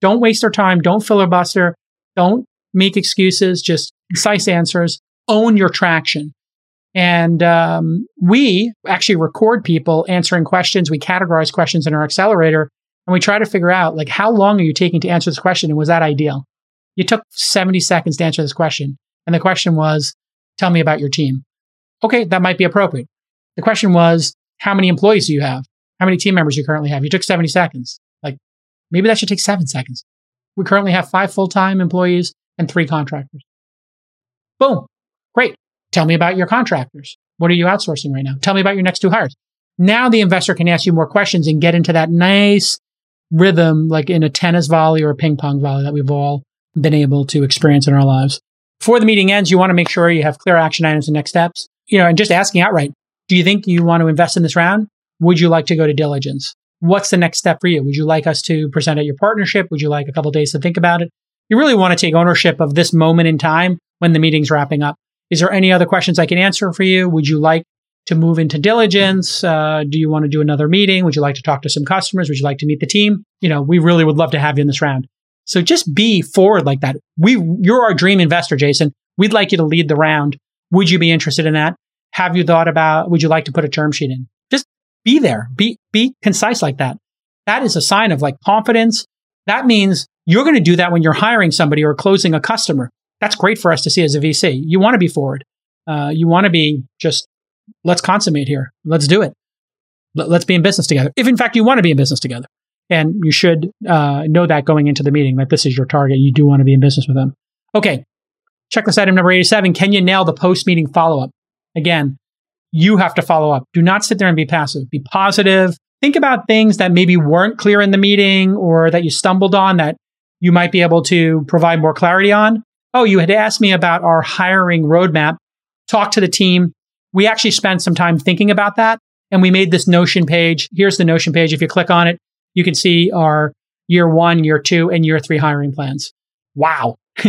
A: Don't waste their time. Don't filibuster. Don't make excuses. Just concise answers. Own your traction. And um, we actually record people answering questions. We categorize questions in our accelerator, and we try to figure out like how long are you taking to answer this question, and was that ideal? You took 70 seconds to answer this question, and the question was, "Tell me about your team." Okay, that might be appropriate. The question was, "How many employees do you have?" How many team members you currently have. You took 70 seconds. Like maybe that should take seven seconds. We currently have five full time employees and three contractors. Boom. Great. Tell me about your contractors. What are you outsourcing right now? Tell me about your next two hires. Now the investor can ask you more questions and get into that nice rhythm, like in a tennis volley or a ping pong volley that we've all been able to experience in our lives. Before the meeting ends, you want to make sure you have clear action items and next steps. You know, and just asking outright, do you think you want to invest in this round? Would you like to go to diligence? What's the next step for you? Would you like us to present at your partnership? Would you like a couple days to think about it? You really want to take ownership of this moment in time when the meeting's wrapping up. Is there any other questions I can answer for you? Would you like to move into diligence? Uh, do you want to do another meeting? Would you like to talk to some customers? Would you like to meet the team? You know, we really would love to have you in this round. So just be forward like that. We, you're our dream investor, Jason. We'd like you to lead the round. Would you be interested in that? Have you thought about, would you like to put a term sheet in? Be there. Be, be concise like that. That is a sign of like confidence. That means you're going to do that when you're hiring somebody or closing a customer. That's great for us to see as a VC. You want to be forward. Uh, you want to be just, let's consummate here. Let's do it. Let, us be in business together. If in fact you want to be in business together. And you should uh, know that going into the meeting that this is your target. You do want to be in business with them. Okay. Checklist item number 87. Can you nail the post meeting follow up? Again, you have to follow up. Do not sit there and be passive. Be positive. Think about things that maybe weren't clear in the meeting or that you stumbled on that you might be able to provide more clarity on. Oh, you had asked me about our hiring roadmap. Talk to the team. We actually spent some time thinking about that and we made this Notion page. Here's the Notion page. If you click on it, you can see our year one, year two, and year three hiring plans. Wow.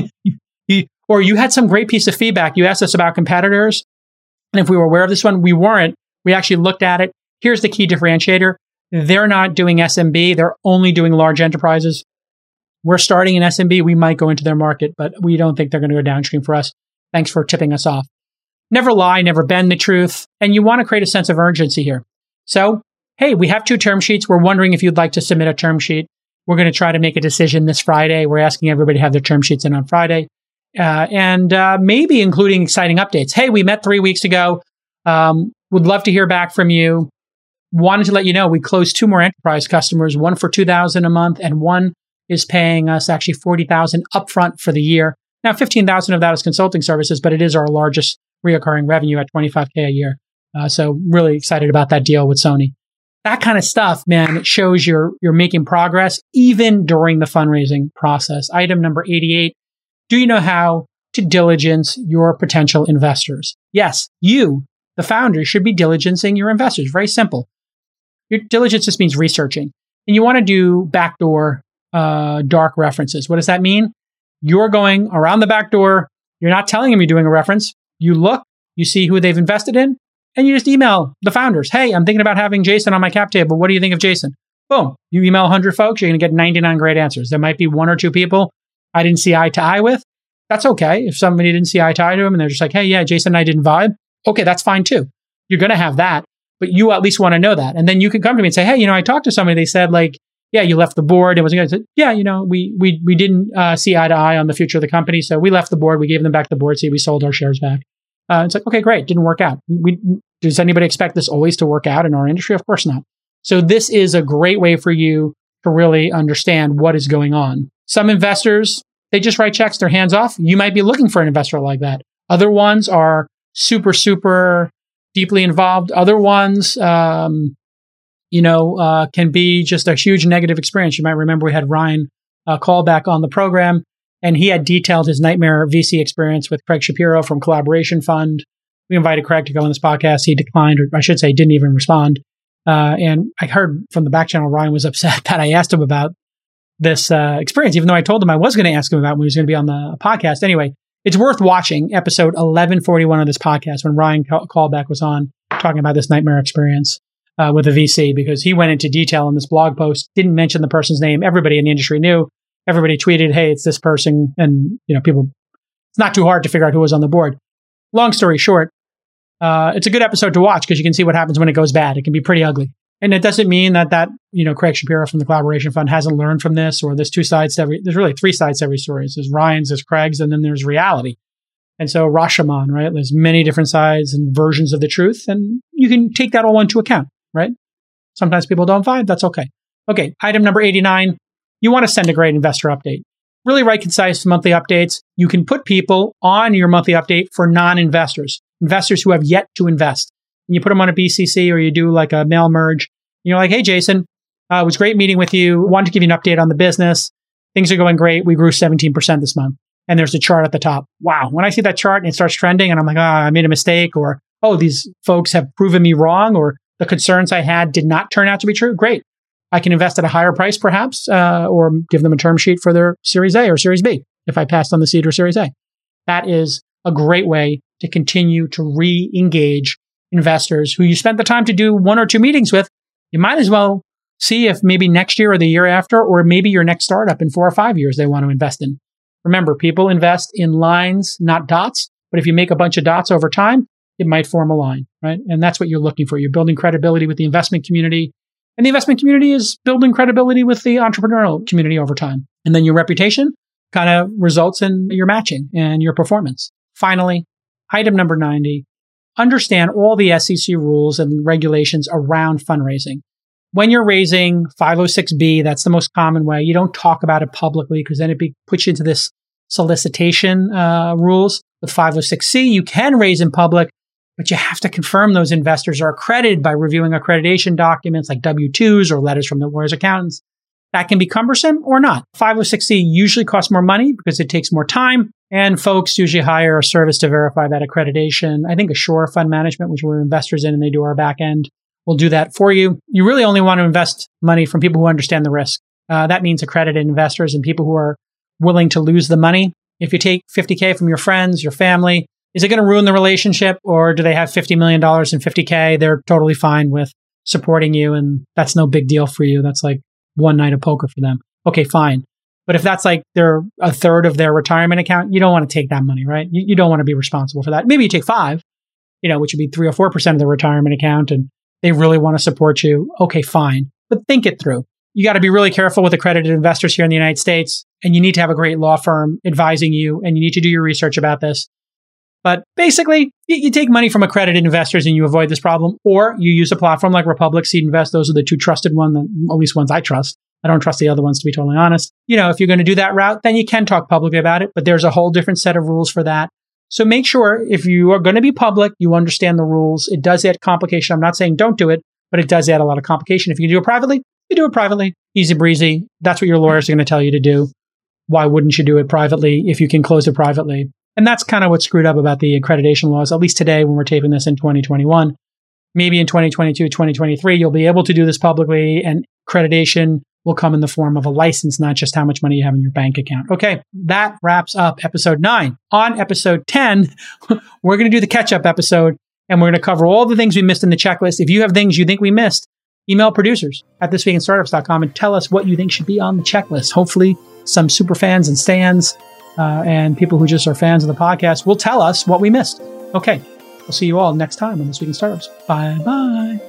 A: or you had some great piece of feedback. You asked us about competitors And if we were aware of this one, we weren't. We actually looked at it. Here's the key differentiator. They're not doing SMB. They're only doing large enterprises. We're starting in SMB. We might go into their market, but we don't think they're going to go downstream for us. Thanks for tipping us off. Never lie, never bend the truth. And you want to create a sense of urgency here. So, hey, we have two term sheets. We're wondering if you'd like to submit a term sheet. We're going to try to make a decision this Friday. We're asking everybody to have their term sheets in on Friday. Uh, and uh, maybe including exciting updates. Hey, we met three weeks ago. Um, would love to hear back from you. Wanted to let you know we closed two more enterprise customers, one for 2000 a month and one is paying us actually 40,000 upfront for the year. Now 15,000 of that is consulting services, but it is our largest reoccurring revenue at 25k a year. Uh, so really excited about that deal with Sony. That kind of stuff, man, it shows you're you're making progress even during the fundraising process. Item number 88. Do you know how to diligence your potential investors? Yes, you, the founder, should be diligencing your investors. Very simple. Your diligence just means researching. And you want to do backdoor uh, dark references. What does that mean? You're going around the back door. You're not telling them you're doing a reference. You look, you see who they've invested in, and you just email the founders. Hey, I'm thinking about having Jason on my cap table. What do you think of Jason? Boom. You email 100 folks, you're going to get 99 great answers. There might be one or two people I didn't see eye to eye with. That's okay. If somebody didn't see eye to eye to them and they're just like, hey, yeah, Jason and I didn't vibe. Okay, that's fine too. You're going to have that, but you at least want to know that. And then you can come to me and say, hey, you know, I talked to somebody. They said like, yeah, you left the board. It was good. Yeah, you know, we we we didn't uh, see eye to eye on the future of the company, so we left the board. We gave them back the board. See, we sold our shares back. Uh, it's like, okay, great, didn't work out. We, does anybody expect this always to work out in our industry? Of course not. So this is a great way for you to really understand what is going on. Some investors, they just write checks, they're hands off. You might be looking for an investor like that. Other ones are super, super deeply involved. Other ones, um, you know, uh, can be just a huge negative experience. You might remember we had Ryan uh, Caldbeck on the program, and he had detailed his nightmare VC experience with Craig Shapiro from Collaboration Fund. We invited Craig to go on this podcast. He declined, or I should say, didn't even respond. Uh, and I heard from the back channel Ryan was upset that I asked him about this uh, experience, even though I told him I was going to ask him about when he was going to be on the podcast. Anyway, it's worth watching episode 1141 of this podcast when Ryan Caldbeck was on talking about this nightmare experience uh, with a VC because he went into detail in this blog post, didn't mention the person's name. Everybody in the industry knew. Everybody tweeted, "Hey, it's this person," and you know, people. It's not too hard to figure out who was on the board. Long story short, uh, it's a good episode to watch because you can see what happens when it goes bad. It can be pretty ugly, and it doesn't mean that that you know Craig Shapiro from the Collaboration Fund hasn't learned from this, or there's two sides to every. There's really three sides to every story. There's Ryan's, there's Craig's, and then there's reality. And so Rashomon, right? There's many different sides and versions of the truth, and you can take that all into account right? Sometimes people don't vibe. That's okay. Okay. Item number 89. You want to send a great investor update. Really write concise monthly updates. You can put people on your monthly update for non-investors, investors who have yet to invest. And you put them on a BCC or you do like a mail merge. You're like, hey, Jason, uh, it was great meeting with you. Wanted to give you an update on the business. Things are going great. We grew 17% this month. And there's a chart at the top. Wow. When I see that chart and it starts trending and I'm like, oh, I made a mistake or, oh, these folks have proven me wrong or the concerns I had did not turn out to be true, great. I can invest at a higher price, perhaps, uh, or give them a term sheet for their Series A or Series B if I passed on the seed or Series A. That is a great way to continue to re engage investors who you spent the time to do one or two meetings with. You might as well see if maybe next year or the year after, or maybe your next startup in four or five years they want to invest in. Remember, people invest in lines, not dots. But if you make a bunch of dots over time, it might form a line, right? And that's what you're looking for. You're building credibility with the investment community. And the investment community is building credibility with the entrepreneurial community over time. And then your reputation kind of results in your matching and your performance. Finally, item number 90, understand all the SEC rules and regulations around fundraising. When you're raising 506B, that's the most common way. You don't talk about it publicly because then it be, puts you into this solicitation uh, rules. With 506C, you can raise in public, but you have to confirm those investors are accredited by reviewing accreditation documents like W 2s or letters from the lawyer's accountants. That can be cumbersome or not. 506C usually costs more money because it takes more time, and folks usually hire a service to verify that accreditation. I think Assure Fund Management, which we're investors in and they do our back end, will do that for you. You really only want to invest money from people who understand the risk. Uh, that means accredited investors and people who are willing to lose the money. If you take 50K from your friends, your family, Is it going to ruin the relationship or do they have $50 million and 50K? They're totally fine with supporting you and that's no big deal for you. That's like one night of poker for them. Okay, fine. But if that's like their a third of their retirement account, you don't want to take that money, right? You, you don't want to be responsible for that. Maybe you take five, you know, which would be three or four percent of the retirement account, and they really want to support you. Okay, fine. But think it through. You got to be really careful with accredited investors here in the United States, and you need to have a great law firm advising you, and you need to do your research about this. But basically, you take money from accredited investors and you avoid this problem, or you use a platform like Republic Seed Invest. Those are the two trusted ones, at least ones I trust. I don't trust the other ones to be totally honest. You know, if you're going to do that route, then you can talk publicly about it, but there's a whole different set of rules for that. So make sure if you are going to be public, you understand the rules. It does add complication. I'm not saying don't do it, but it does add a lot of complication. If you can do it privately, you do it privately. Easy breezy. That's what your lawyers are going to tell you to do. Why wouldn't you do it privately if you can close it privately? And that's kind of what's screwed up about the accreditation laws, at least today when we're taping this in 2021. Maybe in 2022, 2023, you'll be able to do this publicly and accreditation will come in the form of a license, not just how much money you have in your bank account. Okay, that wraps up episode nine. On episode 10, we're going to do the catch up episode and we're going to cover all the things we missed in the checklist. If you have things you think we missed, email producers at thisweekinstartups.com and tell us what you think should be on the checklist. Hopefully, some super fans and stands uh, and people who just are fans of the podcast will tell us what we missed. Okay, we'll see you all next time on This Week in Startups. Bye bye.